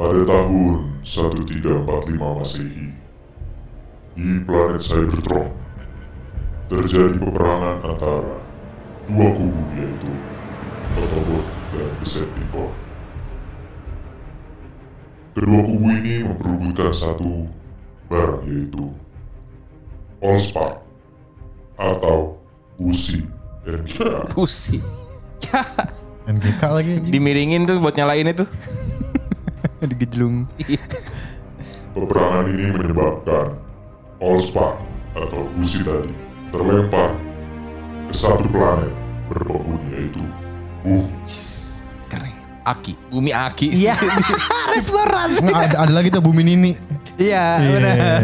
Pada tahun 1345 Masehi, di planet Cybertron, terjadi peperangan antara dua kubu yaitu Autobot dan Decepticon. Kedua kubu ini memperebutkan satu barang yaitu Allspark atau busi NGK. Pusi. NGK lagi. Dimiringin tuh buat nyalain itu. Digejlung. Peperangan ini menyebabkan Allspark atau busi tadi terlempar ke satu planet berpenghuni yaitu Bumi. Keren. Aki. Bumi Aki. Iya. Restoran. Nggak, ada, ada lagi tuh Bumi Nini. Iya, Iya. benar.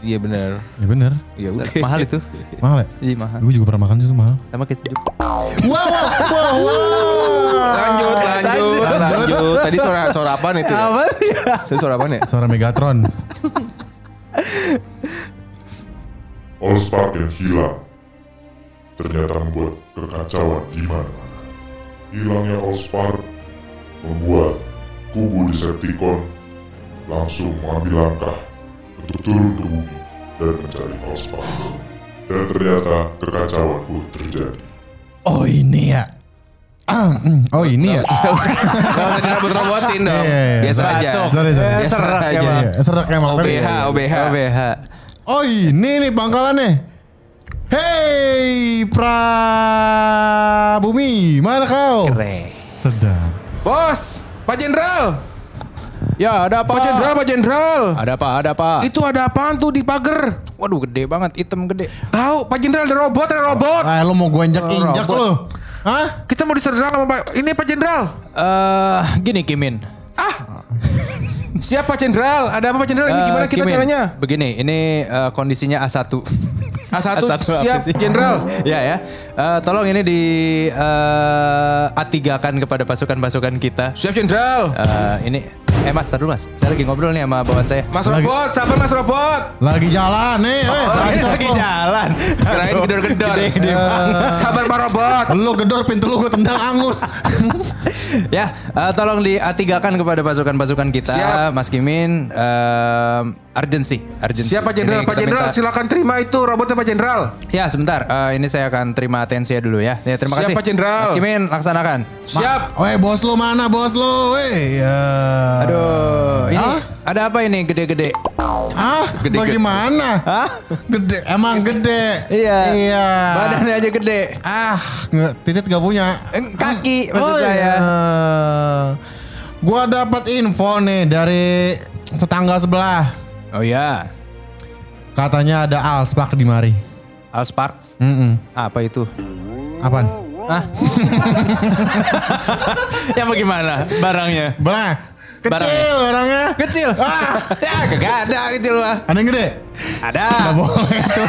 Iya benar. Ya bener. Ya udah. Mahal itu. Mahal ya? Iya, mahal. Gue juga pernah makan itu mahal. Sama kayak sejuk. Wow, wow, wow, wow. Lanjut, lanjut, lanjut. Tadi suara suara apaan itu? ya? Apa ya? Suara apaan ya? Suara Megatron. Allspark yang hilang ternyata membuat kekacauan di mana-mana. Hilangnya Allspark membuat kubu Decepticon langsung mengambil langkah untuk turun ke bumi dan mencari Allspark. Dan ternyata kekacauan pun terjadi. Oh ini ya. Ah, mm, oh ini ya. Gak usah cara buat robotin dong. Iya, iya, Biasa aja. Sorry, sorry. Biasa Serak aja. emang. Iya, serak emang. OBH, OBH. OBH. Oh ini nih pangkalannya. Hey Prabumi, mana kau? Keren. Sedap. Bos, Pak Jenderal. Ya, ada apa? Pak Jenderal, Pak Jenderal. Ada apa? Ada apa? Itu ada apaan tuh di pagar? Waduh, gede banget, hitam gede. Tahu, Pak Jenderal ada robot, ada robot. Ah, lo mau gue injak-injak lo? Hah? Kita mau diserang sama Pak. Ini Pak Jenderal. Eh, gini Kimin. Ah. Siap Pak Jenderal. Ada apa Pak Jenderal? Ini Eh, gimana kita Kimin, caranya? Begini, ini eh, kondisinya A1. A1, apa siap sih? Jenderal. ya ya. Eh, tolong ini di eh, A3 kan kepada pasukan-pasukan kita. Siap Jenderal. Eh, ini eh Mas, dulu Mas. Saya lagi ngobrol nih sama bawahan saya. Mas Robot, siapa Mas Robot? Lagi jalan nih. Eh, Oh, lagi ini lagi jalan. Kirain gedor-gedor. Sabar Pak Robot. Lo gedor pintu lo gue tendang angus. ya, eh, tolong di A3 kan kepada pasukan-pasukan kita, Siap. Mas Kimin. eh urgency, urgency. Siap Pak Jenderal. Pak Jenderal minta- silakan terima itu robotnya Pak Jenderal. Ya, sebentar. Eh, ini saya akan terima atensi ya dulu ya. Ya, terima Siap, kasih. Pak Jenderal. Mas Kimin, laksanakan. Siap. Weh bos lo mana bos lo? Weh. Ya. Aduh, ini Hah? ada apa ini gede-gede? Ah, bagaimana? Hah? Gede, emang gede. Iya. Iya. Badannya aja gede. Ah, titit gak punya. Eh, Kaki maksud Oh, saya. iya. Gua dapat info nih dari tetangga sebelah. Oh ya, Katanya ada Alspark di mari. Alspark. Mm Apa itu? Apaan? Hah? ya bagaimana barangnya? Barang. Kecil Barangnya. barangnya. Kecil. Ah. ya kagak ada kecil mah. Ada yang gede? Ada. Gak boleh tuh.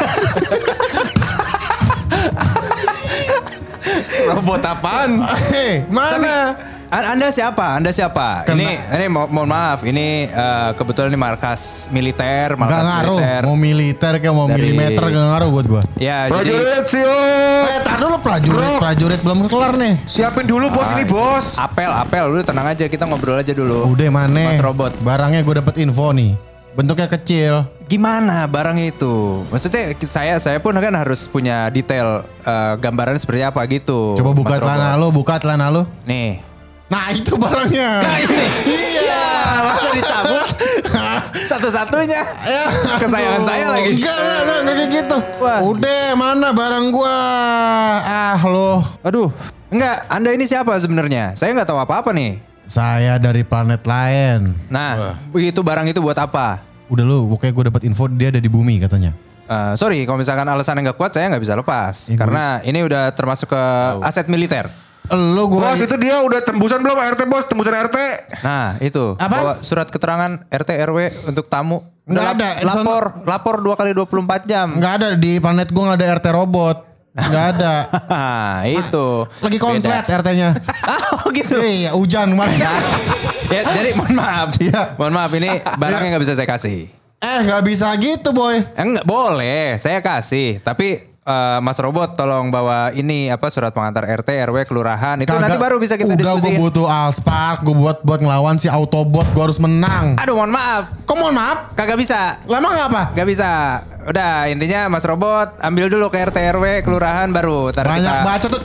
Robot apaan? Hei, mana? A- Anda siapa? Anda siapa? Kena- Ini ini mo- mohon maaf, ini eh, kebetulan ini markas militer, Gak markas ngaruh. militer. Mau militer kayak mau Dari- milimeter gak ngaruh buat gua. Ya, jadi Prajurit siap. Eh, tar dulu prajurit, prajurit belum kelar nih. Siapin dulu bos ini bos. apel, apel, udah tenang aja, kita ngobrol aja dulu. Udah mana? Mas Robot. Barangnya gue dapet info nih. Bentuknya kecil. Gimana barangnya itu? Maksudnya saya saya pun kan harus punya detail eh, gambaran seperti apa gitu. Coba buka Mas celana Robot. lu, buka celana lu. Nih. Nah itu barangnya. Nah ini. Iya. masa dicabut satu-satunya. Kesayangan saya lagi. Enggak, enggak, enggak, enggak kayak gitu. Wah. Udah, mana barang gua? Ah, lo. Aduh, enggak. Anda ini siapa sebenarnya? Saya nggak tahu apa-apa nih. Saya dari planet lain. Nah, begitu barang itu buat apa? Udah lu, pokoknya gue dapet info dia ada di bumi katanya. Eh, sorry, kalau misalkan alasan nggak kuat, saya nggak bisa lepas. Karena ini udah termasuk ke aset militer. Lo gue Bos itu dia udah tembusan belum RT bos? Tembusan RT. Nah, itu. Apa? Bawa surat keterangan RT RW untuk tamu. Nggak Udah ada. lap- Lapor, lapor dua kali 24 jam. nggak ada di planet gue nggak ada RT robot. Nggak ada. Nah, itu. Lagi konslet. RT-nya. oh gitu. Iya, hujan kemarin. ya, jadi mohon maaf. Iya. Mohon maaf ini barangnya nggak bisa saya kasih. Eh, nggak bisa gitu, boy. Eh, Enggak boleh, saya kasih. Tapi eh, Mas Robot tolong bawa ini apa surat pengantar RT, RW, kelurahan itu nanti baru bisa kita Udah gue butuh Allspark, gue buat buat ngelawan si Autobot, gue harus menang. Aduh mohon maaf, Kok mohon maaf? kagak bisa. Lama gak apa? Gak bisa. Udah intinya Mas Robot ambil dulu ke RT RW kelurahan baru Banyak kita. baca tuh.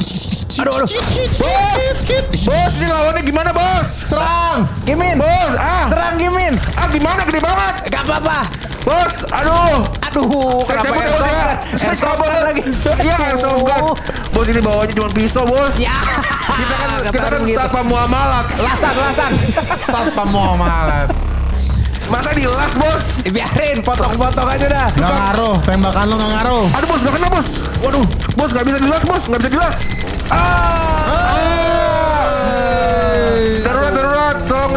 Aduh, aduh. Bos! Bos ini lawannya gimana bos? Serang! Gimin. Bos, ah. Serang Gimin. Ah gimana gede banget? Gak apa-apa. Bos, aduh. Aduh, Saya cabut ya bos ya. Saya cabut gun lagi. Iya airsoft gun. Bos ini bawanya cuma pisau bos. Ya. Kita kan kita kan gitu. sapa muamalat. Lasan, lasan. Satpam Muhammad. Masa dilas bos? Biarin, potong-potong aja dah. Gak ngaruh, tembakan lo gak ngaruh. Aduh bos, gak kena bos. Waduh, bos gak bisa dilas bos, gak bisa dilas. Ah.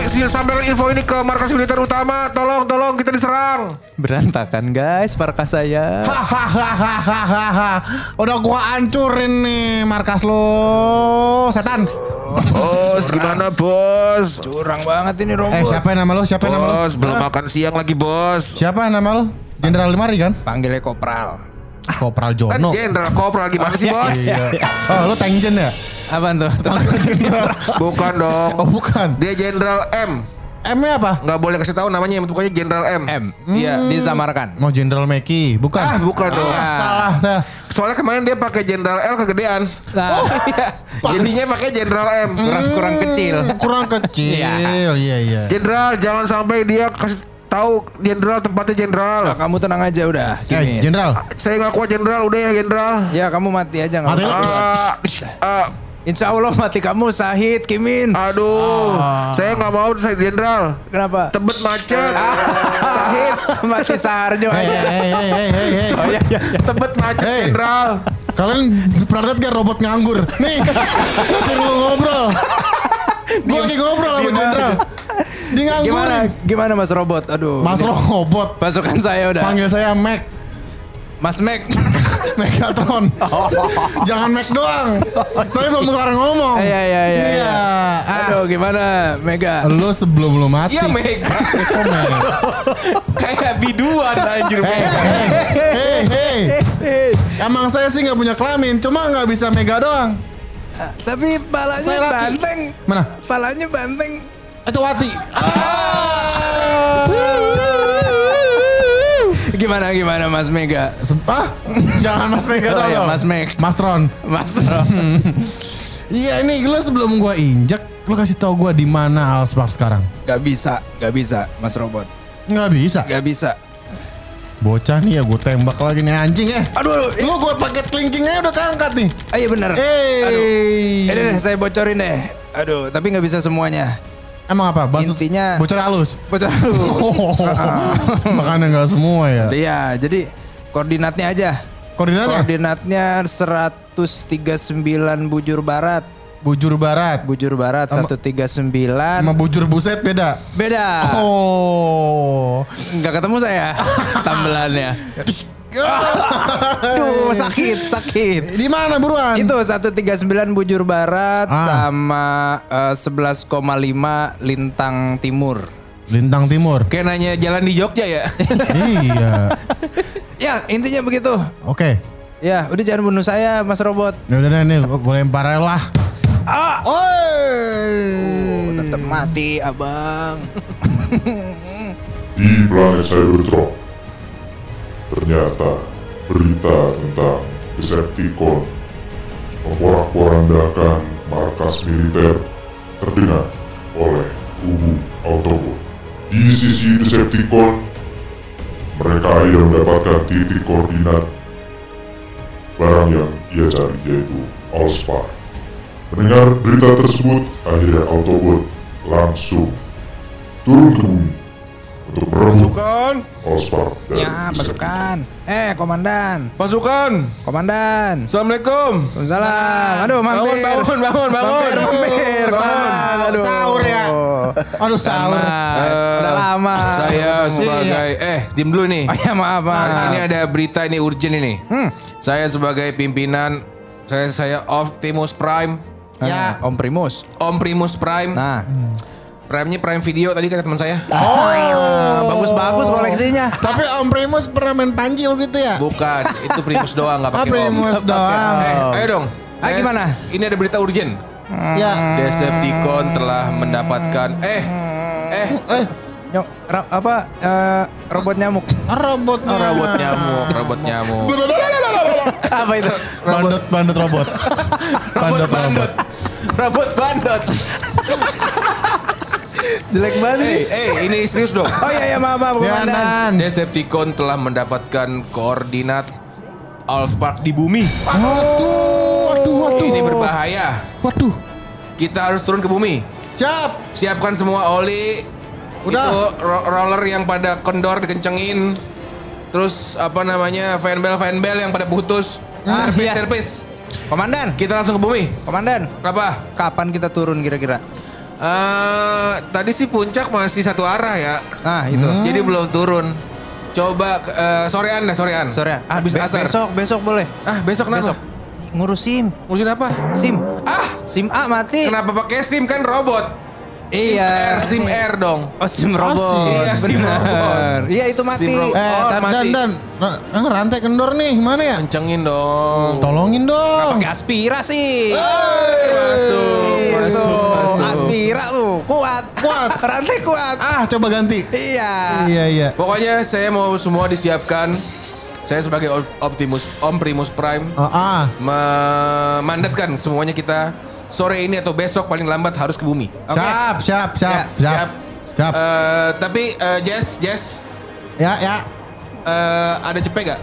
Sampaikan info ini ke markas militer utama. Tolong, tolong kita diserang. Berantakan guys, markas saya. Hahaha. Udah gua hancurin nih markas lo, setan. Bos, gimana bos? Curang banget ini robot. Eh siapa yang nama lo? Siapa yang nama lo? Bos, belum makan siang lagi bos. Siapa yang nama lo? Jenderal Limari kan? Panggilnya kopral. Kopral Kan Jono. jenderal kopral gimana sih bos? Oh, lo Tengjen ya? Apaan tuh? Bukan dong. Oh, bukan. Dia jenderal M. M-nya apa? Nggak boleh kasih tahu namanya, pokoknya jenderal M. M. Iya, disamarkan. Mau Jenderal Meki, bukan? Ah, bukan dong. Ah, salah saya. Soalnya kemarin dia pakai jenderal L kegedean. Nah, Jadinya pakai jenderal M. kurang kurang kecil. Kurang kecil. Iya, iya. Jenderal jangan sampai dia kasih tahu jenderal tempatnya jenderal. Nah, kamu tenang aja udah. Eh, Gini. Jenderal. Saya nggak kuat jenderal, udah ya jenderal. Ya kamu mati aja nggak Mati. Ah, ah, Insya Allah mati kamu Sahid Kimin. aduh, saya nggak mau saya jenderal. Kenapa? Tebet macet, sahid, mati Saharjo Hei, aja. hei, hei, hei, hei, hei. Oh iya iya. iya. tebet macet Hey. jenderal. Kalian pernah lihat gak robot nganggur? Nih, nanti lu ngobrol. Gue lagi ngobrol sama Diem Jenderal. Gimana gimana Mas Robot? Aduh. Mas ini Robot. Pasukan saya udah. Panggil saya Mac. Mas Mac. Megatron. Jangan Mac doang. Saya belum kelar ngomong. Iya iya iya. iya. Ah, Aduh gimana Mega? Lu sebelum lu mati. Iya Meg, Kok Meg? kayak biduan anjir. Hei, hei, hei. Emang saya sih nggak punya kelamin, cuma nggak bisa mega doang. Tapi palanya banteng. Mana? Palanya banteng. Itu Wati. Gimana gimana Mas Mega? Ah, jangan Mas Mega Oh, doang. iya, dong. Mas Meg. Mas Tron. Mas Tro. Iya ini lu sebelum gua injek, lu kasih tau gua di mana Allspark sekarang. Gak bisa, gak bisa Mas Robot. Nggak bisa. Gak bisa. Bocah nih ya gue tembak lagi nih anjing eh. Aduh, aduh. Lu gue paket kelingkingnya udah keangkat nih. Ah, iya bener. Hey. Aduh. Deh, saya bocorin deh. Aduh, tapi nggak bisa semuanya. Emang apa? Basus, Intinya- bocor halus. Bocor dulu. Oh, makanya nggak semua ya. Iya, jadi koordinatnya aja. Koordinatnya? Koordinatnya 139 bujur barat. Bujur barat. Bujur barat Sama- 139. Sama bujur buset beda. Beda. Oh. Nggak ketemu saya tambelannya. Aduh, sakit, sakit. Di mana buruan? Itu 139 bujur barat Ah. sama eh, 11,5 lintang timur. Lintang Timur. Kayak nanya jalan di Jogja ya. iya. Ya, intinya begitu. Oke. Ya, udah jangan bunuh saya, Mas Robot. Ya udah nih gue lempar aja lah. Ah, Oi. tetap mati, Abang. Di planet Cybertron, ternyata berita tentang Decepticon memporak-porandakan markas militer terdengar oleh kubu Autobot. Di sisi Decepticon, mereka akhirnya mendapatkan titik koordinat barang yang ia cari yaitu Allspark. Mendengar berita tersebut, akhirnya Autobot langsung turun ke bumi untuk merebut Pasukan, dari Ya, pasukan. Eh, komandan. pasukan. Komandan. Assalamualaikum. Waalaikumsalam. Aduh, mampir. Bangun, bangun, bangun, bangun. Mampir, mampir. Bangun. Komandan. Aduh. Sahur ya. Aduh sahur. Lama. Eh, Udah lama. Saya sebagai eh diem dulu nih. Oh ya, maaf, maaf. Ini ada berita ini urgent ini. Hmm. Saya sebagai pimpinan saya saya Optimus Prime, Ya. Om Primus. Om Primus Prime. Nah, Prime-nya Prime Video tadi kata teman saya. Ah, bagus-bagus koleksinya. Tapi Om Primus pernah main panji waktu itu ya? Bukan, itu Primus doang nggak Ah pakai Om. Primus doang. Eh, ayo dong. Ah, Saya- gimana? Ini ada berita urgent. Ya. Decepticon telah mendapatkan eh eh Eh, Nyok, ra- apa eh, robot nyamuk? robot oh, robot nyamuk, robot nyamuk. apa itu? Bandot bandot robot. Robot bandot bandot. Robot bandot. Jelek banget. Eh, ini. eh, ini serius dong. Oh iya iya maaf maaf Ya, komandan. Decepticon telah mendapatkan koordinat Allspark di bumi. Waduh, waduh, waduh. Ini berbahaya. Waduh. Kita harus turun ke bumi. Siap. Siapkan semua oli. Udah. Itu ro- roller yang pada kendor dikencengin. Terus apa namanya fanbel fanbel yang pada putus. Ah, Servis iya. servis. Komandan, Kita langsung ke bumi. komandan. Apa? Kapan kita turun kira-kira? Eh tadi sih puncak masih satu arah ya. Ah itu. Jadi belum turun. Coba eh, sorean dah sorean. Sore. Ah, habis be- asar. besok besok boleh. Ah besok kenapa? Besok. Ngurus SIM. Ngurusin apa? SIM. Ah SIM A mati. kenapa pakai SIM kan robot? Iya. SIM R, SIM R dong. Oh SIM robot. Iya, SIM robot. Iya itu mati. SIM robot. Eh, Oh, dan, mati. dan, dan, eh, rantai kendor nih, gimana ya? Kencengin dong. Tolongin dong. Pakai aspirasi. Masuk, Itu. masuk, masuk. Aspira tuh kuat. Kuat. Rantai kuat. Ah, coba ganti. Iya. Iya, iya. Pokoknya saya mau semua disiapkan. Saya sebagai Optimus Om Primus Prime Ah, ah. memandatkan semuanya kita sore ini atau besok paling lambat harus ke bumi. Siap, siap, siap, Ya, siap. Siap. Eh, tapi eh, Jess, Jess, Ya, ya. eh, ada cepet gak?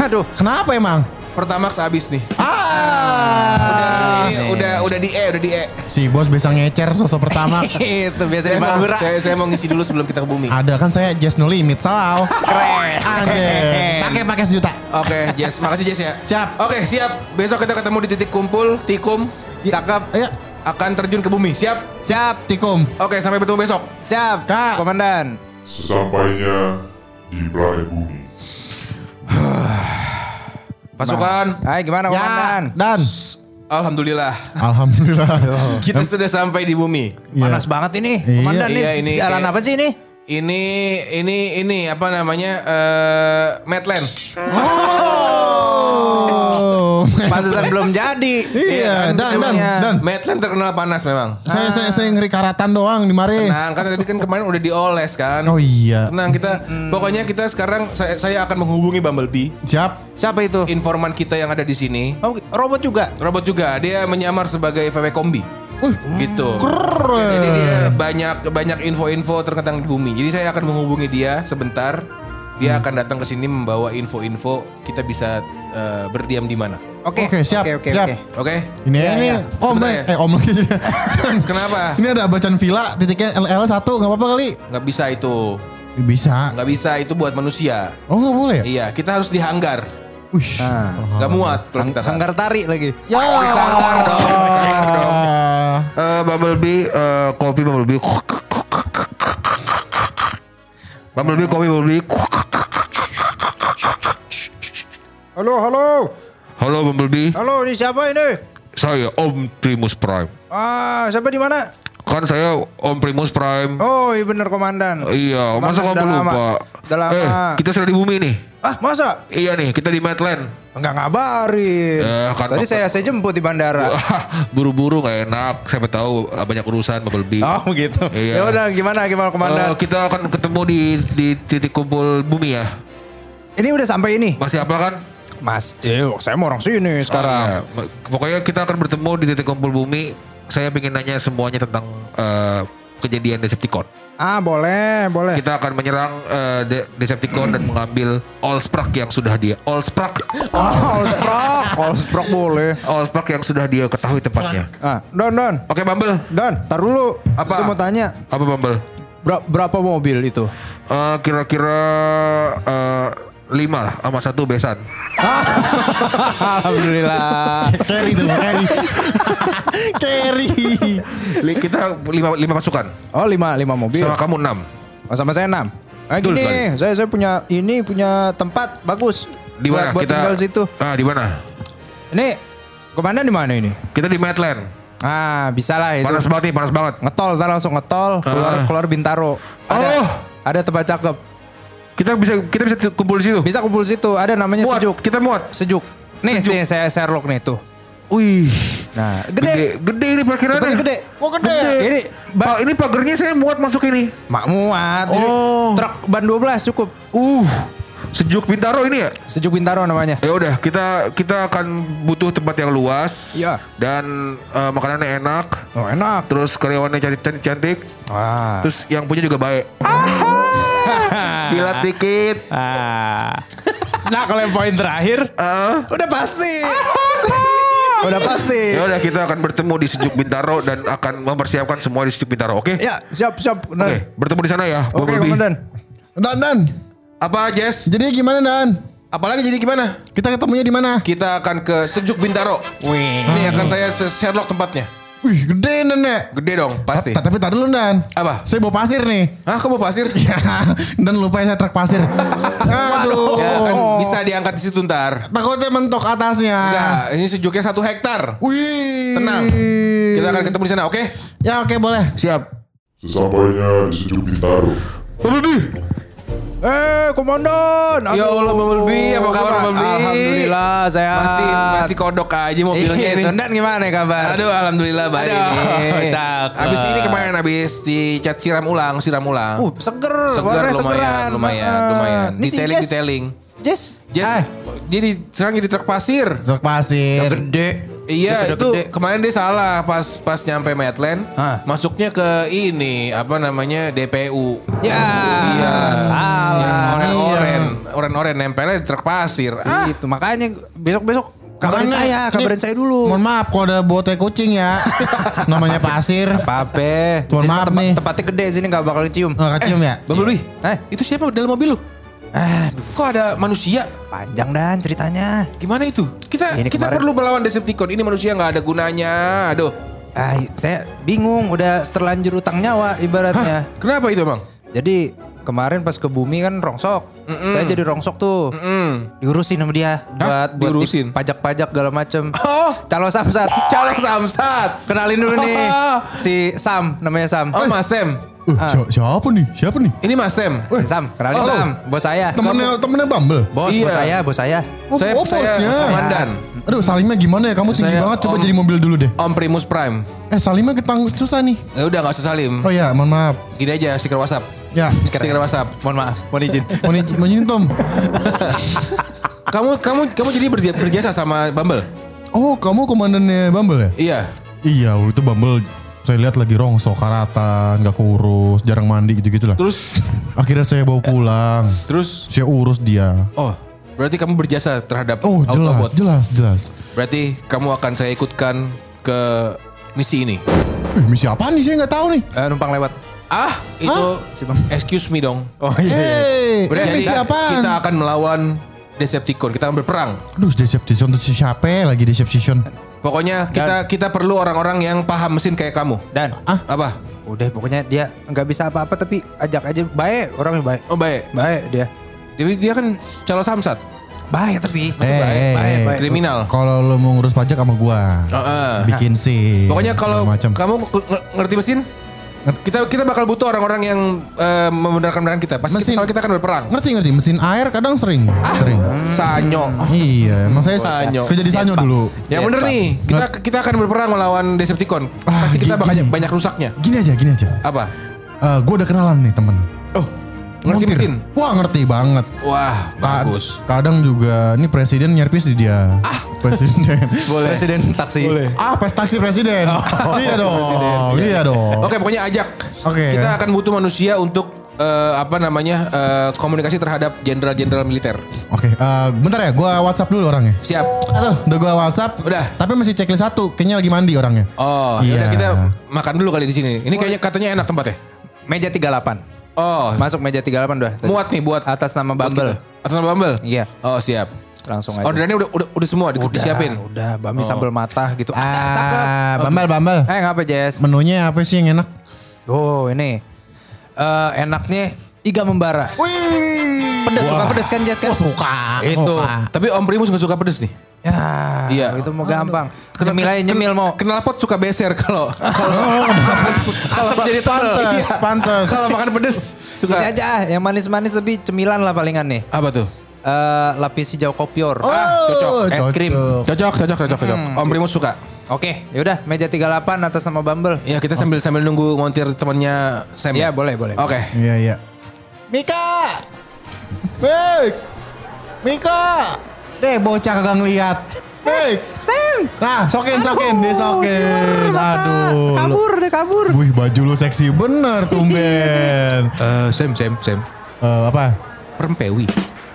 Aduh. Kenapa emang? Pertamax habis nih. Ah. ini udah udah di E, udah di E. Si bos bisa ngecer sosok pertama. itu biasa di Saya mau, Madura. saya, saya mau ngisi dulu sebelum kita ke bumi. Ada kan saya just no limit salah. Keren. Anjir. Pakai pakai sejuta. Oke, Jess, makasih Jess ya. Siap. Oke, siap. Besok kita ketemu di titik kumpul Tikum Cakep. Ayo, akan terjun ke bumi. Siap? Siap. tikum. Oke, sampai bertemu besok. Siap. Kak. Komandan. Sesampainya di planet bumi. Pasukan. Hai gimana Ya, komandan? dan Alhamdulillah. alhamdulillah. Kita sudah sampai di bumi. Iya. Panas banget ini. Iya. Komandan Iya, nih. ini Jalan kayak- apa sih ini? Ini ini ini apa namanya? Eh Madland. Oh. Pantesan belum jadi. Iya, kan, dan dan dan. Madland terkenal panas memang. Saya saya saya ngeri karatan doang di mari. Nah, kan tadi kan kemarin udah dioles kan. Oh iya. Tenang kita, pokoknya kita sekarang saya, saya akan menghubungi Bumblebee, Siap. Siapa itu? informan kita yang ada di sini. Oh, robot juga. Robot juga, dia menyamar sebagai VW kombi. gitu. Keren. Jadi dia banyak banyak info-info tentang di bumi. Jadi saya akan menghubungi dia sebentar. Dia akan datang ke sini membawa info-info kita bisa eh, berdiam di mana. Oke. Oke, siap. Oke, oke, siap. oke. Oke? Ini Iya, ini iya. om nih. ya. eh om lagi. Kenapa? Ini ada bacaan villa titiknya LL 1 nggak apa-apa kali. Nggak bisa itu. Bisa. Nggak bisa itu buat manusia. Oh nggak boleh ya? Iya, kita harus dihanggar. Wih. Nggak muat kalau kita Hanggar tari lagi. Ya. Sadar dong, sadar dong. Eh, Bumblebee, eh, kopi Bumblebee. Bumblebee, kopi Bumblebee. Halo, halo. Halo Bumblebee, Halo, ini siapa ini? saya Om Primus Prime. Ah, siapa di mana? Kan saya Om Primus Prime. Oh, iya bener komandan. Iya, masa kamu lupa? Udah lama. Eh, kita sudah di bumi nih. Ah, masa? Iya nih, kita di Madland. Enggak ngabarin. Ya, kan Tadi saya saya jemput di bandara. Buru-buru nggak enak. Siapa tahu ah, banyak urusan Bumblebee. Oh gitu. Iya. Ya udah gimana gimana komandan? Eh, kita akan ketemu di di titik kumpul bumi ya. ini udah sampai ini. Masih apa kan? Mas, eh, saya mau orang sini sekarang. Oh, iya. Pokoknya kita akan bertemu di titik kumpul bumi. Saya ingin nanya semuanya tentang eh, kejadian Decepticon. Ah, boleh, boleh. Kita akan menyerang eh, De- Decepticon dan mengambil Allspark yang sudah dia Allspark Oh, Allsprock, Allsprock boleh. Allspark yang sudah dia ketahui tempatnya. Ah, Don, Don. Oke Bumble, Don, tar dulu. Apa? Saya mau tanya, apa Bumble? ber- berapa mobil itu? Eh, kira-kira eh, lima lah sama satu besan. Alhamdulillah. Carry tuh, carry. carry. Kita lima, lima pasukan. Oh, lima, lima mobil. Sama kamu enam. Oh, sama saya enam. Betul gini, sekali. saya saya punya ini punya tempat bagus. Di mana? Buat, buat kita tinggal situ. Ah, di mana? Ini komandan di mana ini? Kita di Madland. Ah, bisa lah itu. Panas banget nih, panas banget. Ngetol, ntar langsung ngetol, keluar Ah. keluar Bintaro. Ada, Oh. ada tempat cakep. Kita bisa kita bisa kumpul di situ. Bisa kumpul situ, ada namanya Muat, sejuk. kita muat. Sejuk. Nih, Sejuk. nih saya Sherlock nih tuh. Wih, Nah, gede, gede. gede ini parkirannya. Gede. Oh gede. Ini Pak, ban ini pagernya saya muat masuk ini. mak muat. Jadi Oh. Truk ban 12 cukup. Uh, sejuk Bintaro ini ya. Sejuk Bintaro namanya. Ya udah, kita kita akan butuh tempat yang luas. Iya. Dan eh, makanannya enak. Oh, enak. Terus karyawannya cantik-cantik. Wah. Terus yang punya juga baik. Kilat dikit. Ah. Nah, kalau yang poin terakhir Ah. udah pasti. udah pasti. Ya udah kita akan bertemu di Sejuk Bintaro dan akan mempersiapkan semua di Sejuk Bintaro. Oke? Ya, siap siap. Oke, Nah. bertemu di sana ya. Oke, Bumblebee. komandan. Dan Dan. Apa Jess? Jadi gimana Dan? Apalagi jadi gimana? Kita ketemunya di mana? Kita akan ke Sejuk Bintaro. Wih. Ini akan saya Sherlock tempatnya. Wih gede Dan ya. Gede dong, pasti. Ta- Tapi tadi dulu Dan. Apa? Saya bawa pasir nih. Hah, kamu pasir? Ya, dan lupa saya truk pasir. Aduh. Ya kan bisa diangkat di situ ntar. Takutnya mentok atasnya. Enggak, ini sejuknya satu hektar. Wih. Tenang. Kita akan ketemu di sana, oke? Ya oke boleh. Siap. Sesampainya di Sejuk Bintaro, Bumblebee. Eh, komandan. Ya Allah, Bumblebee, apa kabar, Bumblebee? Alhamdulillah, saya Masih masih kodok aja mobilnya Iya, ini. Tundan gimana kabar? Aduh, alhamdulillah baik Aduh, cakep. Abis ini kemarin abis dicat siram ulang, siram ulang. Uh, seger. Seger lumayan, lumayan, Ah. lumayan. Ini si Detailing, detailing. Jess. Jess, Eh. Jadi sekarang jadi truk pasir. Truk pasir. Gede. Iya itu gede. kemarin dia salah pas pas nyampe Medland Hah? masuknya ke ini apa namanya DPU. Ya. Iya. Salah. Yang oren-oren, oren-oren nempelnya di truk pasir. Ah, Itu makanya besok-besok kabarin Makanya, saya, kabarin saya dulu. Mohon maaf kalau ada teh kucing ya. Namanya pasir. Pape. Mohon maaf tempat- nih. Tempatnya gede sini gak bakal cium. Oh, kecium ya? Bumblebee. Eh, Itu siapa dalam mobil lu? Aduh, Kok ada manusia? panjang dan ceritanya. Gimana itu? Kita Ini kita kemarin- perlu melawan Decepticon. Ini manusia nggak ada gunanya. Aduh. Ah, saya bingung, udah terlanjur utang nyawa ibaratnya. Kenapa itu, Bang? Jadi kemarin pas ke bumi kan rongsok. Saya jadi rongsok tuh. Diurusin sama dia buat buat Diurusin? di- pajak-pajak segala macem. Oh, Calo Samsat. calon Samsat. Kenalin dulu nih. Si Sam, namanya Sam. Oh, Mas Sam. Uh, si- siapa nih? Siapa nih? Ini Mas Sam. Sam, kenalin Oh. Sam. Bos saya. Temennya temennya Bumble. Bos, Iya. bos saya, bos saya. Oh, Saya- oh, saya bosnya. Komandan. Aduh Salimnya gimana ya? Kamu tinggi Saya banget. Coba Om- jadi mobil dulu deh. Om Primus Prime. Eh Salimnya ketang susah nih. Ya udah nggak usah salim. Oh ya, mohon maaf. Gini aja stiker WhatsApp. Ya. Stiker WhatsApp. Mohon maaf, mohon izin. Mau ni- mau izin Tom. Kamu kamu kamu jadi berja- berjasa sama Bumble? Oh kamu komandannya Bumble ya? Iya. Iya waktu itu Bumble saya lihat lagi rongsok karatan, gak kurus, jarang mandi gitu-gitu lah. Terus Akhirnya saya bawa pulang. terus Saya urus dia. oh, berarti kamu berjasa terhadap Oh jelas, Autobot. jelas, jelas. Berarti kamu akan saya ikutkan ke misi ini. Eh misi apa nih? Saya nggak tahu nih. Eh, numpang lewat. Ah, itu Si Bang. excuse me dong. Oh iya. Eh, eh, Jadi misi apaan? kita akan melawan Decepticon. Kita akan berperang. Aduh, Decepticon itu siapa ya lagi Decepticon? Pokoknya kita kita perlu orang-orang yang paham mesin kayak kamu. Dan Apa? udah pokoknya dia nggak bisa apa-apa tapi ajak aja baik orangnya baik. Oh baik. Baik dia. Jadi dia kan calon samsat. Baik tapi. Eh, eh, baik, eh. baik. Kriminal. Kalau lo mau ngurus pajak sama gua, Heeh. bikin sih. Pokoknya kalau kamu ng- ngerti mesin, kita kita bakal butuh orang-orang yang eh, membenarkan benarkan kita. Pasti Mesin. kita, kita akan berperang. ngerti ngerti mesin air kadang sering, sering. Sanyo. Iya, emang saya Sanyo. kerja di Sanyo dulu. Yang bener nih, kita kita akan berperang melawan Decepticon. Ah, Pasti kita gini- bakal banyak rusaknya. Gini aja, gini aja. Apa? Eh, gua udah kenalan nih temen. Oh, ngerti mesin. Wah ngerti banget. Wah, Ka- bagus. Kadang juga, ini presiden nyerpis di dia. Presiden. Boleh. Presiden taksi. Ah, pes taksi presiden. iya dong, iya dong. Oke, pokoknya ajak. Oke. Kita akan butuh manusia untuk eh, apa namanya eh, komunikasi terhadap jenderal-jenderal militer. Oke, eh, bentar ya, gua WhatsApp dulu orangnya. Siap. Aduh, udah gua WhatsApp. Udah. Tapi masih checklist satu, kayaknya lagi mandi orangnya. Oh, Iya. kita makan dulu kali di sini. Ini kayaknya katanya enak tempatnya. Meja 38. Oh, Masuk meja 38 udah. muat nih buat atas nama Bumble. Atas nama Bumble? Iya. Oh, siap. Langsung aja. Orderannya udah udah, udah semua Udah, disiapin. Udah, bami sambal mata gitu. Ada, cakep. Ah, Bambal, Bambal. Eh, ngapa Jess? Menunya apa sih yang enak? Oh, ini. Eh enaknya iga membara. Wih. Pedes, suka pedes kan Jess kan? Oh, suka, Itu. suka. Tapi Om Primus gak suka pedes nih. Ya, Iya. itu mau gampang. Nyemil aja nyemil mau. Knalpot suka beser kalau kalau Asap jadi tebel. Pantes, pantes. kalau makan pedes Ini suka aja yang manis-manis lebih cemilan lah palingan nih. apa tuh? Eh lapis hijau kopior. Oh, cocok. Es krim. Cocok, cocok, cocok, cocok. Om Primus suka. Oke, yaudah meja 38 atas nama Bumble. Ya kita sambil sambil nunggu montir temannya Sam. Iya, ya? boleh, boleh. Oke. Iya, iya. Mika! Hei! Mika! Deh, bocah kagak ngeliat. Hei! Sam. Nah, sokin, sokin. Dia sokin. Aduh. Kabur deh kabur. Wih, baju lu seksi bener, tumben. Eh, Sam, Sam, Sam. Eh, apa? Perempewi.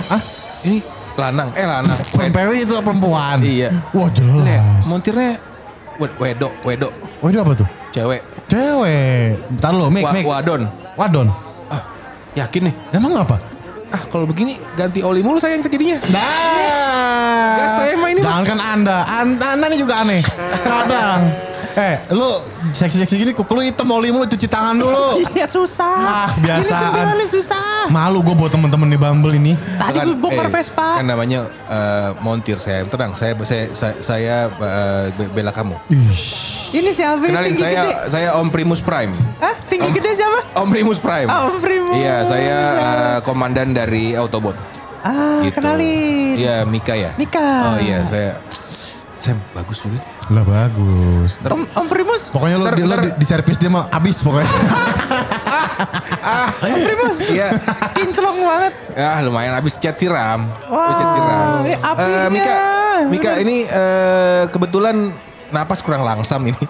Ah? Ini lanang, eh lanang. Perempuan itu perempuan. Iya. Wah, Lihat, jelas. montirnya wed- wedok, wedok, itu apa tuh? cewek. Cewek. Ntar lo, Mik, Mik. wadon. Wadon. Yakin nih. Emang apa? Ah, kalau begini ganti oli mulu saya yang terjadinya. Nah. Gas saya mah ini, Jangan kan anda. Anda, anda ini juga aneh. Kadang. eh, lu seksi-seksi gini kuku lu hitam oli mulu cuci tangan dulu. Iya susah. Ah, biasaan. Ini susah. Malu gue buat temen-temen di Bumble ini. Tadi gue bongkar eh, Vespa. Kan namanya eh, montir saya. Tenang, saya saya saya, saya be- bela kamu. Ini siapa Kenalin saya gede? saya Om Primus Prime. Hah? Tinggi gede siapa? Om Primus Prime. Ah, Om Primus. Iya, saya eh, komandan dari Autobot. Ah, Gitu. kenalin. Iya, Mika ya. Mika. Oh iya, saya Sam bagus juga. nih. Lah bagus. Om, Om Primus. Pokoknya lu, Ntar- di, ntar- di, di servis dia mah abis pokoknya. Om Primus. Iya. Kinclong banget. Ya lumayan habis cat siram. Wah, Habis cat siram. ini apinya. Eh, Mika, Mika ini eh, kebetulan napas kurang langsam ini.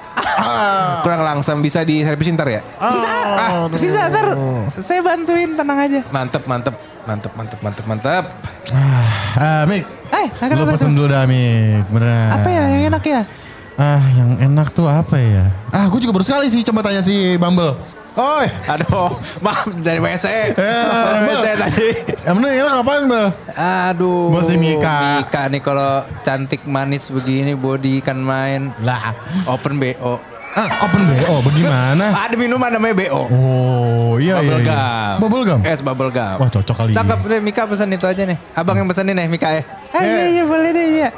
kurang langsam bisa di servisin ntar ya. Bisa. bisa ntar saya bantuin tenang aja. Mantep, mantep, mantep, mantep, mantep, mantep. Ah, Mik. Eh, Lu pesen dulu dah, Mik. Beneran. Apa ya yang enak ya? Ah, yang enak tuh apa ya? Ah, gue juga baru sekali sih coba tanya si Bumble. Oh, aduh, maaf dari WC. Eh, dari. WC tadi. Yang bener enak apaan, Bel? Aduh. Buat si Mika. Mika nih kalau cantik manis begini body kan main. Lah. Open BO. Ah, open BO, bagaimana? Ada minuman namanya BO. Oh, iya iya. Bubble iya. gum. Bubble gum. Es bubble gum. Wah, cocok kali. Cakep deh Mika pesan itu aja nih. Abang yang pesenin nih Mika ya. Eh, iya iya boleh deh iya.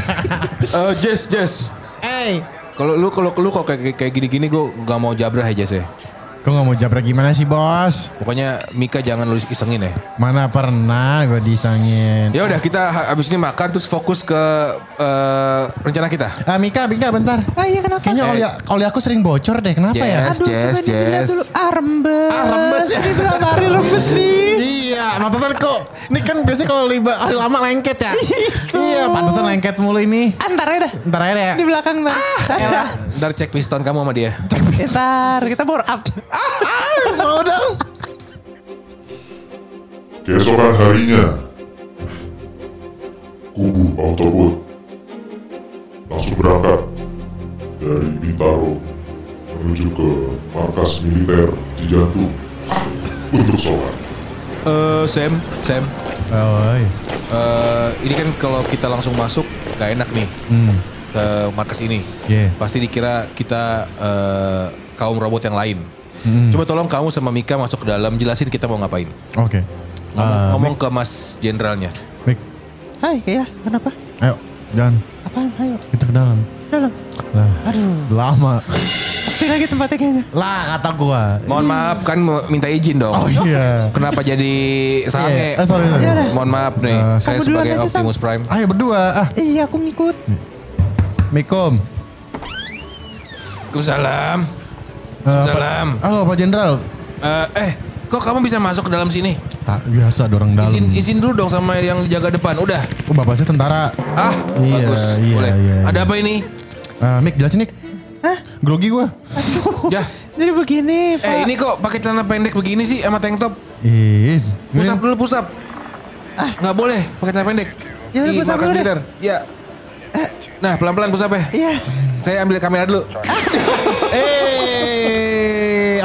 Eh, Jess, Jess. Eh, Kalau lu kalau lu kok kayak kayak gini-gini gue gak mau jabrah aja sih. Kok nggak mau jabrak gimana sih, Bos? Pokoknya Mika jangan lu isengin ya. Mana pernah gue disangin. Ya udah kita ha- habis ini makan terus fokus ke eh, rencana kita. Ah, Mika, Mika bentar. Ah iya kenapa? Kayaknya oli, oli aku sering bocor deh. Kenapa ya? Yes. Aduh Jess, coba Jess. dulu. Ah rembes. Ah, rembes. Ini berapa hari rembes nih? Iya, pantesan kok. Ini kan biasanya kalau liba hari lama lengket ya. iya, pantesan lengket mulu ini. Antar aja dah. Ntar aja ya. Di belakang dah. Elah. Ntar cek piston kamu sama dia. Ntar kita bore up. Mau dong. Keesokan harinya, kubu Autobot langsung berangkat dari Bintaro menuju ke markas militer Cijantung untuk sholat. Eh Sam, Sam. Oh, iya. eh, ini kan kalau kita langsung masuk gak enak nih ke markas ini. Yeah. Pasti dikira kita eh, kaum robot yang lain. Coba tolong kamu sama Mika masuk ke dalam jelasin kita mau ngapain. Oke. Ngomong, Ah, ngomong ke Mas Jenderalnya. Mik, Hai ya kenapa? ayo, jalan. Apaan? Ayo Kita ke dalam. dalam. Lah, Aduh. lama. Sepi lagi tempatnya kayaknya. Lah, kata gua. Mohon maaf kan mau minta izin dong. Oh iya. Kenapa jadi sange? Iya, eh, sorry, sorry. Yaudah. Mohon maaf nih, Eh, saya sebagai aja, Sam. Optimus Prime. Ayo berdua. Ah, Iya aku ngikut. Mikom. Waalaikumsalam. Eh, Salam. Halo Pak Jenderal. Eh, eh, kok kamu bisa masuk ke dalam sini? Tak biasa ada orang dalam. Izin izin dulu dong sama yang jaga depan. Udah. Oh, bapak saya tentara. Ah, Iya, bagus. iya, Boleh. iya, Ada iya. apa ini? Eh, Mik, jelasin Mik. Hah? Grogi gua. Ya. Jadi begini Pak. Eh, ini kok pakai celana pendek begini sih sama tank top? Ih. Pusap dulu pusap. Ah, nggak boleh pakai celana pendek. Ya udah, Di pusap dulu deh. Ya. Nah, pelan-pelan pusap ya. Iya. Saya ambil kamera dulu. Eh,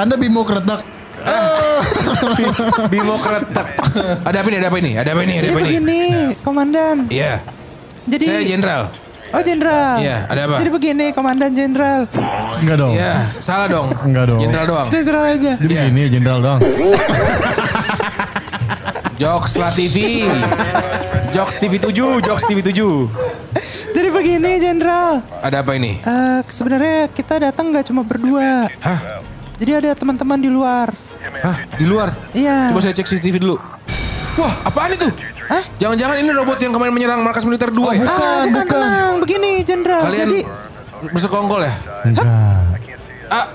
Anda bimo keretak. Bimo keretak. ada apa ini? Ada apa ini? Ada apa ini? Ada Jadi apa ini? begini Komandan. Iya. Jadi Saya jenderal. Oh jenderal. Iya, ada apa? Jadi begini Komandan Jenderal. Enggak dong. Iya, salah dong. Enggak dong. Jenderal doang. Jenderal aja. Jadi Iya. gini ya jenderal doang. Jokes La TV. Jokes TV 7, Jokes TV 7. begini Jenderal. Ada apa ini? Eh, sebenarnya kita datang nggak cuma berdua. Hah? Jadi ada teman-teman di luar. Hah? Di luar? Iya. Coba saya cek CCTV dulu. Wah, apaan itu? Hah? Jangan-jangan ini robot yang kemarin menyerang markas militer 2 ya? bukan. ah, bukan, tenang. Begini Jenderal. Kalian Jadi bersekongkol ya? Enggak. Ah,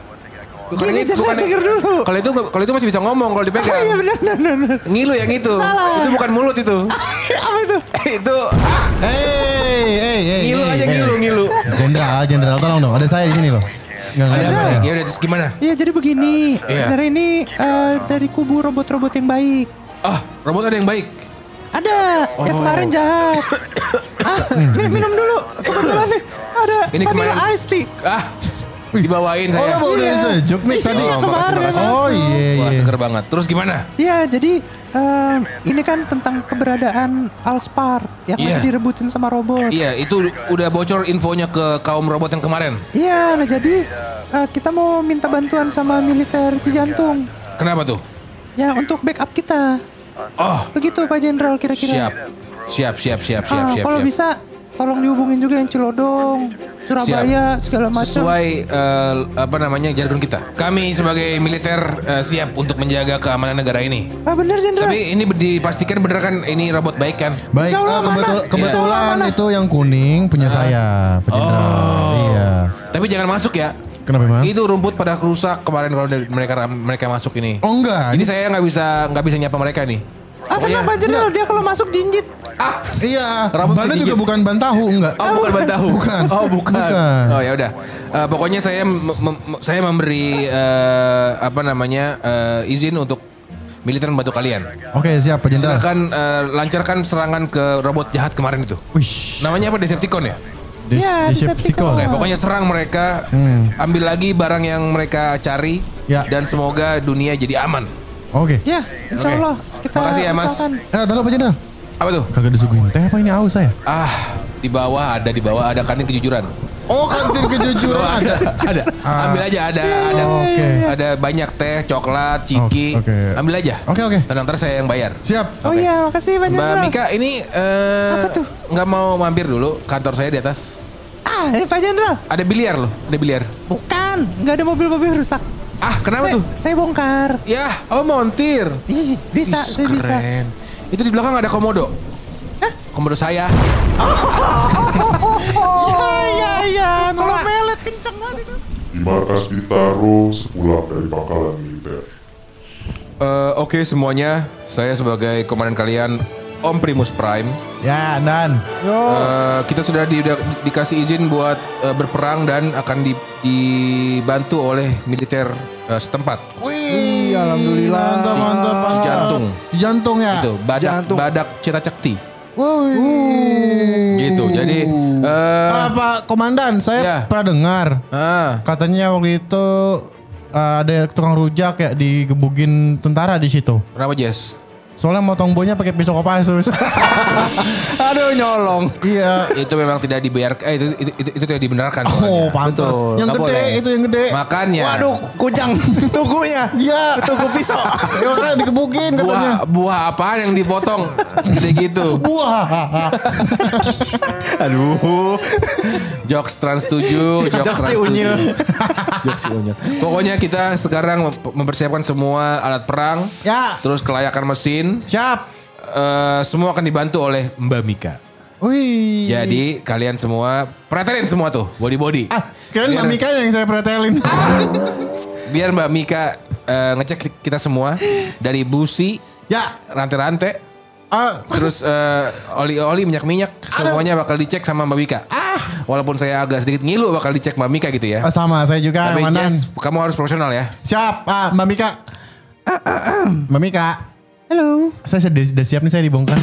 Gini, jangan denger dulu. Kalau itu kalau itu masih bisa ngomong kalau dipegang. Oh iya benar benar benar. Ngilu yang itu. Salah. Itu bukan mulut itu. Apa itu? itu ah, Hei, hei, hei. ngilu hei, aja hei. ngilu ngilu. Jenderal, jenderal tolong dong. Ada saya di sini loh. Enggak Ada apa? enggak. Ya udah terus gimana? Iya jadi begini. Iya. Sebenarnya ini eh, dari kubu robot-robot yang baik. Ah, robot ada yang baik. Ada yang kemarin jahat. ah, minum, minum dulu. Kebetulan nih ada Ini vanilla kemarin- ice tea. Ah, dibawain Oh, saya. lo bawa dari Iya. sejuk nih tadi. Iya, Oh, makasih, kemarin. makasih. Oh iya, Wah, iya. seger banget. Terus gimana? Iya, jadi em, ini kan tentang keberadaan Allspark yang Iya. lagi direbutin sama robot. Iya, itu udah bocor infonya ke kaum robot yang kemarin. Iya, nah jadi eh, kita mau minta bantuan sama militer Cijantung. Kenapa tuh? Ya untuk backup kita. Oh, Begitu Pak Jenderal kira-kira. siap. Siap, siap, siap, siap, Ah, siap. kalau siap. bisa tolong dihubungin juga yang Cilodong, Surabaya, segala macam. Sesuai eh, apa namanya jargon kita. Kami sebagai militer eh, siap untuk menjaga keamanan negara ini. Ah bener Jenderal. Tapi ini dipastikan bener kan ini robot baik kan? Baik, Insya Allah ah, kebetul- mana? kebetulan Insya Allah mana? itu yang kuning punya saya, Pak Jenderal. Iya. Tapi jangan masuk ya. Kenapa emang? Itu rumput pada rusak kemarin kalau dari- mereka mereka masuk ini. Oh enggak, Jadi ini, saya nggak bisa nggak bisa nyapa mereka nih. Ah Pokoknya- kenapa Jenderal? Dia kalau masuk jinjit. Ah, iya. Rambut Bannya juga bukan ban tahu, enggak. Oh bukan ban tahu. Bukan. Oh bukan. Bukan. Oh ya udah. Eh, pokoknya saya mem- saya memberi eh, apa namanya eh, izin untuk militer membantu kalian. Oke, siap Pak Jenderal. Silakan eh, lancarkan serangan ke robot jahat kemarin itu. Wih. Namanya apa Decepticon ya? Des- Iya, Decepticon. Oke, pokoknya serang mereka, ambil lagi barang yang mereka cari, Ya. dan semoga dunia jadi aman. Oke. Ya, insya. Allah kita Makasih ya, Mas. usahakan. Eh, tolong Pak Jenderal. Apa tuh? Kagak disuguhin teh apa ini aus saya? Ah, di bawah ada di bawah ada kantin kejujuran. Oh, kantin kejujuran Oh, ada, ada. Ambil aja ada ada Oke. ada banyak teh, coklat, ciki. Oh, oke. Ambil aja. Oke, oke. Tenang, ntar saya yang bayar. Siap. Oh Oke. iya, makasih Pak Mbak. Mika ini eh, Apa tuh? nggak mau mampir dulu kantor saya di atas. Ah, ini Pak Jenderal. Ada biliar loh, ada biliar. Bukan, nggak ada mobil-mobil rusak. Ah, kenapa saya, tuh? Saya bongkar. Ya, oh montir. Ih, bisa, Ih, saya bisa. Itu di belakang ada komodo. Komodo saya. Oh, iya, iya. Kalau melet kenceng banget itu. Di markas Bintaro sepulang dari pangkalan militer. Eh, Oke semuanya, saya sebagai komandan kalian Om Primus Prime. Ya, Dan. Eh, kita sudah di- udah dikasih izin buat eh, berperang dan akan di- dibantu oleh militer eh, setempat. Wih, alhamdulillah. Mantap, mantap, jantung. Jantung ya. Itu badak Jantung. badak cita cekti. Wih. Gitu. Jadi eh Ah, Pak Komandan, saya Ya. pernah dengar ah, katanya waktu itu uh, ada tukang rujak ya digebugin tentara di situ. kenapa Jess? Soalnya motong bonya pakai pisau Kopassus. Aduh, nyolong. iya. itu memang tidak dibayar eh itu itu, itu, itu tidak dibenarkan. Oh, soalnya. pantas. Betul, Yang nggak gede boleh. itu yang gede. Makanya. Waduh, kujang tukunya. Iya. Tuku pisau. Ya makanya digebugin katanya. Buah buah apaan yang dipotong segede gitu? Buah. Aduh. Jokes Trans 7, jokes Jokes si Trans Unyil. 7. Jokes si Unyil. Pokoknya kita sekarang mem- mempersiapkan semua alat perang, ya, terus kelayakan mesin, siap. eh, semua akan dibantu oleh Mbak Mika. Wih. Jadi kalian semua pretelin semua tuh body body. ah, keren Biar- Mbak Mika yang saya pretelin. Biar Mbak Mika eh, ngecek kita semua dari busi, ya. rantai-rantai, Ah, terus eh, oli-oli minyak-minyak semuanya bakal dicek sama Mbak Mika. ah. Walaupun saya agak sedikit ngilu bakal dicek Mbak Mika gitu ya. Ah, sama saya juga Tapi. Jess, kamu harus profesional ya. Siap, ah, Mbak Mika. Mbak Mika, Halo. saya sudah, sudah siap nih saya dibongkar.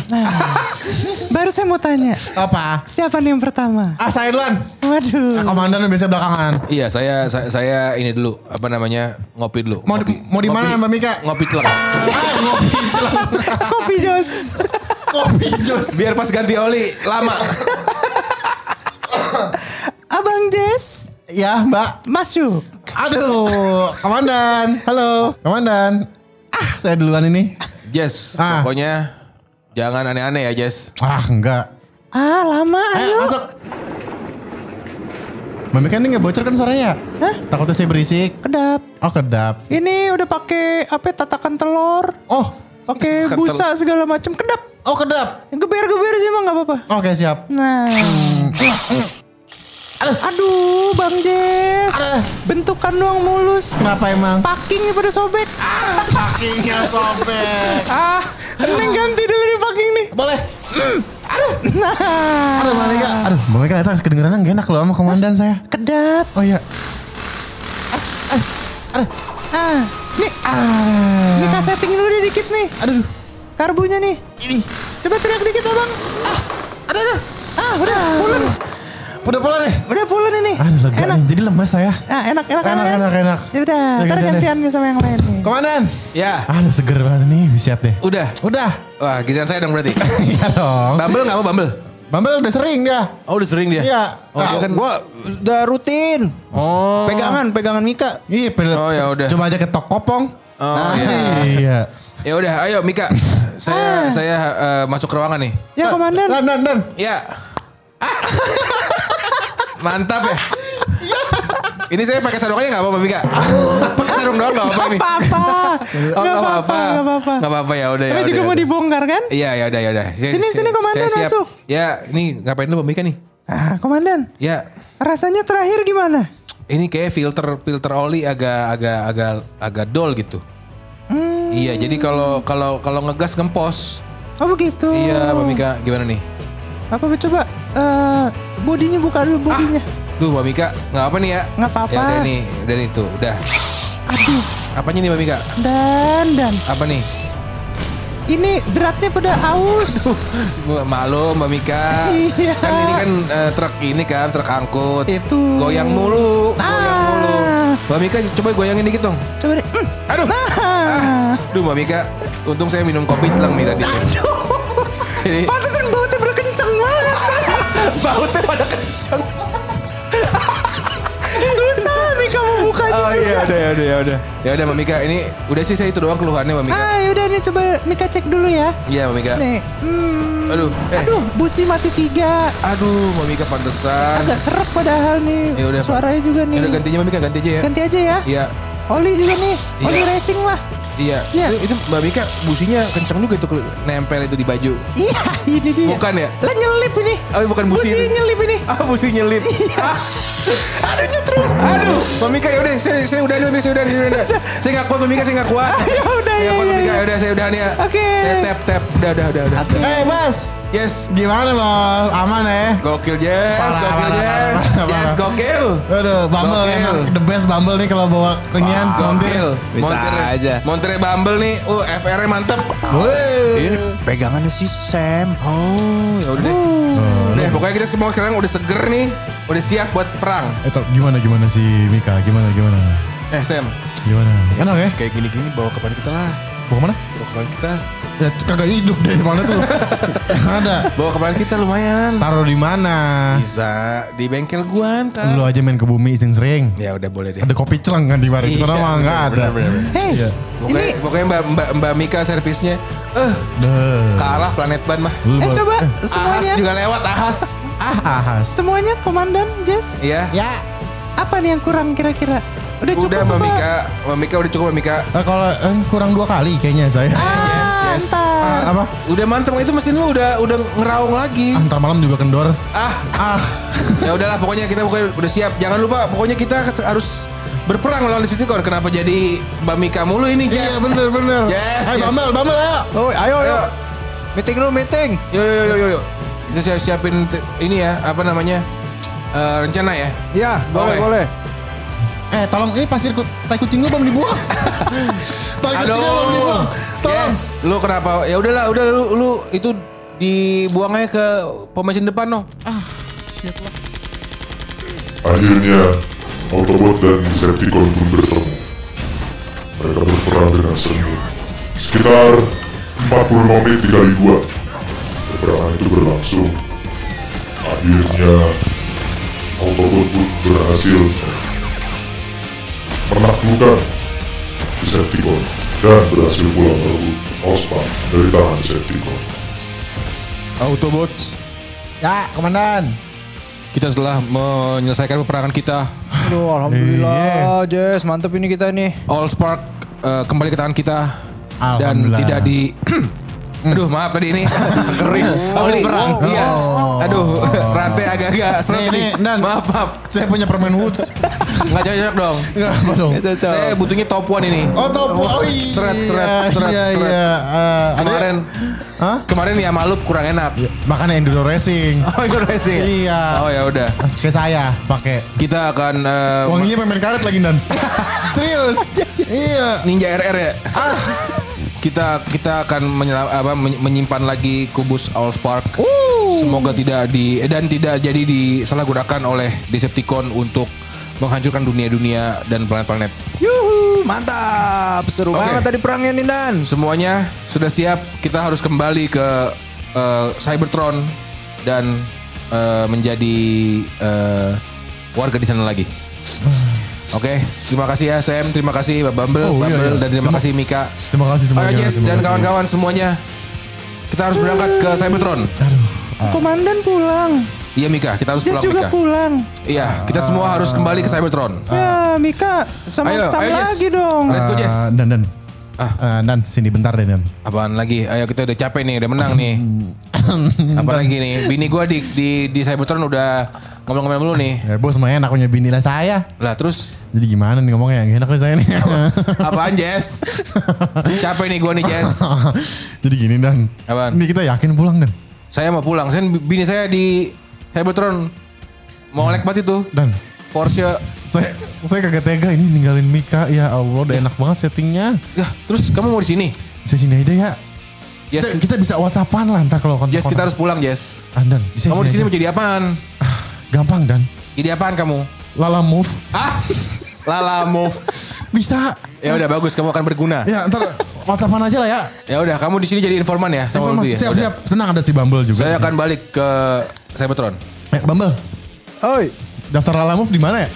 Baru saya mau tanya. Apa? Siapa nih yang pertama? Ah, saya duluan. Waduh. Ah, Komandan biasa belakangan. Iya, saya saya, saya ini dulu apa namanya ngopi dulu. Mau Ngopi. mau di mana Mbak Mika? Ngopi telak. Ah, ngopi celang. Kopi Jos. Kopi jos. Biar pas ganti oli lama. Abang Jess. Ya, Mbak. Masuk. Aduh, Komandan. Halo, Komandan. Ah, saya duluan ini. Jess, Ah. pokoknya jangan aneh-aneh ya Jess. Ah, enggak. Ah, lama. Ayo, Ayo. masuk. Mami kan ini nggak bocor kan suaranya? Hah? Takutnya saya berisik. Kedap. Oh kedap. Ini udah pakai apa tatakan telur, Oh, pakai busa segala macam kedap. oh kedap. Geber-geber sih emang nggak apa-apa. Oke siap. Nah. Aduh, Bang Jess. Bentukan doang mulus. Kenapa emang? Pakingnya pada sobek. Kakinya sobek. Ah, Neng ganti dulu nih paking nih. Boleh. Nah, Aduh, Mami Kak. Aduh, Kak ternyata kedengeran gak enak loh sama komandan saya. kedap. Oh iya. Ah, nih, ah, ini kak setting dulu deh dikit nih. Aduh, Karbunya nih. ini. Coba teriak dikit abang. Ah, ada ada. Ah, udah pulen. Udah pulang deh. Udah pulen ini. Aduh, lega Enak. nih. Jadi lemas saya. Ah, enak, enak, Enak, kan? enak, enak. Ya udah, ntar gantian sama yang lain nih. Komandan. Ya, Aduh, seger banget nih. Bisa deh. udah. Udah. Wah, giliran saya dong berarti. Iya dong. Bumble nggak mau Bumble? Bambel udah sering dia. Oh, udah sering dia. Iya. Oh, dia kan. gua udah rutin. Oh. Pegangan, pegangan Mika. Iya, pel- Oh, ya udah. Coba aja ketok kopong. Oh, iya. Iya. Ya udah, ayo Mika. Saya saya eh, masuk ke ruangan nih. Ya komandan. Dan, dan, dan. Ya. Mantap ya. Ini saya pakai sarungnya nggak apa-apa Mika? pakai sarung doang nggak apa-apa ini. Apa-apa. Oh, Nggak nggak apa-apa. Nggak apa-apa. Nggak apa-apa ya udah ya. Tapi juga ya mau dibongkar kan? Iya ya udah ya udah. Sini, sini, komandan, masuk. Ya, ini ngapain lu Mika nih? Ah, komandan. Ya, Rasanya terakhir gimana? ini kayak filter filter oli agak agak agak agak dol gitu. Hmm. Iya, jadi kalau kalau kalau ngegas ngempos. Oh begitu. Iya, Mika gimana nih? Apa coba? Eh, bodinya buka dulu bodinya. Tuh Mbak Mika, nggak apa nih ya? Nggak apa-apa. Ya udah nih, udah. Aduh, Apanya nih Mbak Mika? dan dan Apa nih? ini dratnya pada aus. Malu Mbak Mika. Iya. Kan ini kan eh, truk ini kan truk angkut. Itu. Goyang mulu, goyang Ah. mulu. Mbak Mika coba goyangin dikit dong. Coba deh. Mm. Aduh. Ah. Duh Mbak Mika, untung saya minum kopi telang nih tadi. Jadi Pantesan bautnya berkencang banget. bautnya pada kencang. Susah nih kamu bukanya Oh iya, udah ya udah ya udah. Ya udah Mbak Mika, ini udah sih saya itu doang keluhannya Mbak Mika. Ah, yaudah nih coba Mika cek dulu ya. Iya Mbak Mika. Nih. Hmm. Aduh, eh. Aduh, busi mati tiga. Aduh, Mbak Mika pantesan. Agak serak padahal nih. Ya udah. Suaranya juga nih. Ya udah gantinya Mbak Mika, ganti aja ya. Ganti aja ya. Iya. Oli juga nih. Iya. Oli racing lah. Iya. Iya. Itu, itu Mbak Mika businya kenceng juga itu nempel itu di baju. Iya, ini dia. Bukan ya? Lah nyelip ini. Oh, bukan busi. Busi nyelip ini. Ah, busi nyelip. Ah. Aduh nyetrum. Aduh, Mbak Mika ya udah saya saya udah nih, saya udah nih, saya udah. Saya enggak kuat Mbak Mika, saya enggak kuat. Ya udah, Saya ya, ya, ya. ya udah saya udah nih ya. Oke. Saya tap tap. Udah udah udah udah. Eh, Mas. Yes. Gimana, Bos? Aman ya? Gokil Jess, Parah, gokil parah, Jess. parah, parah, Jess parah. gokil. Aduh, Bumble Gokil. emang the best Bumble nih kalau bawa ringan montir. Gokil. Bisa Montir, aja. Montir Bumble nih. Uh, FR-nya mantep. Wih. Ini pegangannya si Sam. Oh, ya udah deh. Deh, pokoknya kita semua sekarang udah seger nih. Udah siap buat perang. Eh, gimana gimana si Mika? Gimana gimana? Eh, Sam. Gimana? Enak ya? Kayak gini-gini bawa ke depan kita lah. Bawa ke mana? Bawa ke depan kita. Ya kagak hidup dari mana tuh? Yang ada. Bawa ke depan kita lumayan. Taruh di mana? Bisa di bengkel gua ntar. Lu aja main ke bumi sering-sering. Ya udah boleh deh. Ada kopi celeng kan di mana? Di sana Iya, mah nggak ada. bener, bener, bener. Hei, Iya. Pokoknya, pokoknya Mbak, Mbak, Mbak Mika servisnya eh Deh. kalah planet ban mah. Eh coba Ahas semuanya. juga lewat Ahas. Ah, ahas. Semuanya komandan Jess. Iya. Ya. Apa nih yang kurang kira-kira? Udah cukup Udah Mbak apa? Mika, Mbak Mika udah cukup Mbak Mika. Eh, kalau eh, kurang dua kali kayaknya saya. Ah, yes. ntar. Ah, apa? Udah mantep itu mesin lu udah udah ngeraung lagi. Ah, ntar malam juga kendor. Ah, Ah. ya udahlah pokoknya kita pokoknya udah siap. Jangan lupa pokoknya kita harus berperang melawan Citycore. Kenapa jadi Mbak Mika mulu ini, Iya Jess? bener bener. Yes, Ayo yes. Bambel, Bambel ayo. Oh, ayo, ayo. Ayo. Meeting dulu, meeting. Yo yo yo yo yo. Kita siap siapin ini ya, apa namanya? Eh, rencana ya. Ya, boleh, Oke. boleh. Eh tolong ini pasir tai kucing lu belum dibuang. tai kucingnya belum dibuang. Tolong. Yes, lu kenapa? Ya udahlah, udah lu lu itu dibuangnya ke pom bensin depan no. Akhirnya, Autobot dan Decepticon pun bertemu. Mereka berperang dengan sengit. Sekitar 45 menit dikali dua. Peperangan itu berlangsung. Akhirnya, Autobot pun berhasil menaklukkan Decepticon dan berhasil pula merebut Ospan dari tangan Decepticon. Autobots. Ya, komandan. Kita telah menyelesaikan peperangan kita. Aduh, alhamdulillah, Jess, mantep ini kita nih. All Spark eh, kembali ke tangan kita dan tidak di Aduh maaf tadi ini kering. Oli, perang. Iya. Aduh rantai agak-agak seret nih, Dan. Maaf maaf. Saya punya permen Woods. Nggak cocok dong. Enggak apa dong. Saya butuhnya top one ini. Oh, topo. Oh, iya. Seret, seret, seret, Iya, seret. iya. Eh, ada- Kemarin Hah? kemarin ya malup kurang enak. Makanya enduro racing. Oh itu racing. Iya. Oh ya udah. Kayak saya pakai. Kita akan eh, Wanginya permen karet lagi Dan. Serius. Iya. Ninja RR ya. Kita kita akan menyelam, apa, men- menyimpan lagi kubus All Spark. Semoga tidak di eh, dan tidak jadi disalahgunakan oleh Decepticon untuk menghancurkan dunia-dunia dan planet-planet. Yuhu, mantap. Seru Oke. banget tadi perangnya nih, Dan. Semuanya sudah siap. Kita harus kembali ke eh, Cybertron dan eh, menjadi eh, warga di sana lagi. Oke, terima kasih ya Sam, terima kasih Mbak Bumble, Oh, iya, Bumble iya. dan terima, Terima- kasih Mika. Terima kasih semuanya. Jess terima dan kawan-kawan semuanya. Kita harus berangkat ke Cybertron. Komandan pulang. Iya Mika, kita harus Jess pulang juga Mika. pulang. Iya, kita semua harus kembali ke Cybertron. Ya, Mika, sama Ayo, sama ayo, Jess. lagi dong. Let's go Jess. Dan Dan. Ah. Dan sini bentar deh Dan. Apaan lagi? Ayo kita udah capek nih, udah menang nih. Apa lagi nih? Bini gua di di di Cybertron udah ngomong-ngomong dulu nih. Ya bos mah enak punya bini lah saya. Lah terus Jadi gimana nih ngomongnya yang enak nih saya nih. apaan Jess? Capek nih gua nih Jess. Jadi gini Dan. Apaan? Ini kita yakin pulang Dan. Saya mau pulang. Saya bini saya di Cybertron. Mau ngelek banget itu. Dan Porsche. saya saya kagak tega ini ninggalin Mika. Ya Allah udah enak banget settingnya. Ya, terus kamu mau di sini? Saya sini aja ya. Jess, Kita, kita bisa whatsappan lah ntar kalau kontak Jess kita harus pulang Jess. Ah, Dan, di Kamu di sini mau jadi apaan? Gampang Dan. Jadi apaan kamu? Lala move. Ah, Lala move. Bisa. Ya udah bagus, kamu akan berguna. Ya ntar whatsappan aja lah ya. Ya udah, kamu di sini jadi informan ya sama Lutfi ya. siap, Udah. siap. Tenang ada si Bumble juga. Saya akan balik ke Cybertron. Eh, Bumble. Oi, Daftar Lala Move di mana ya?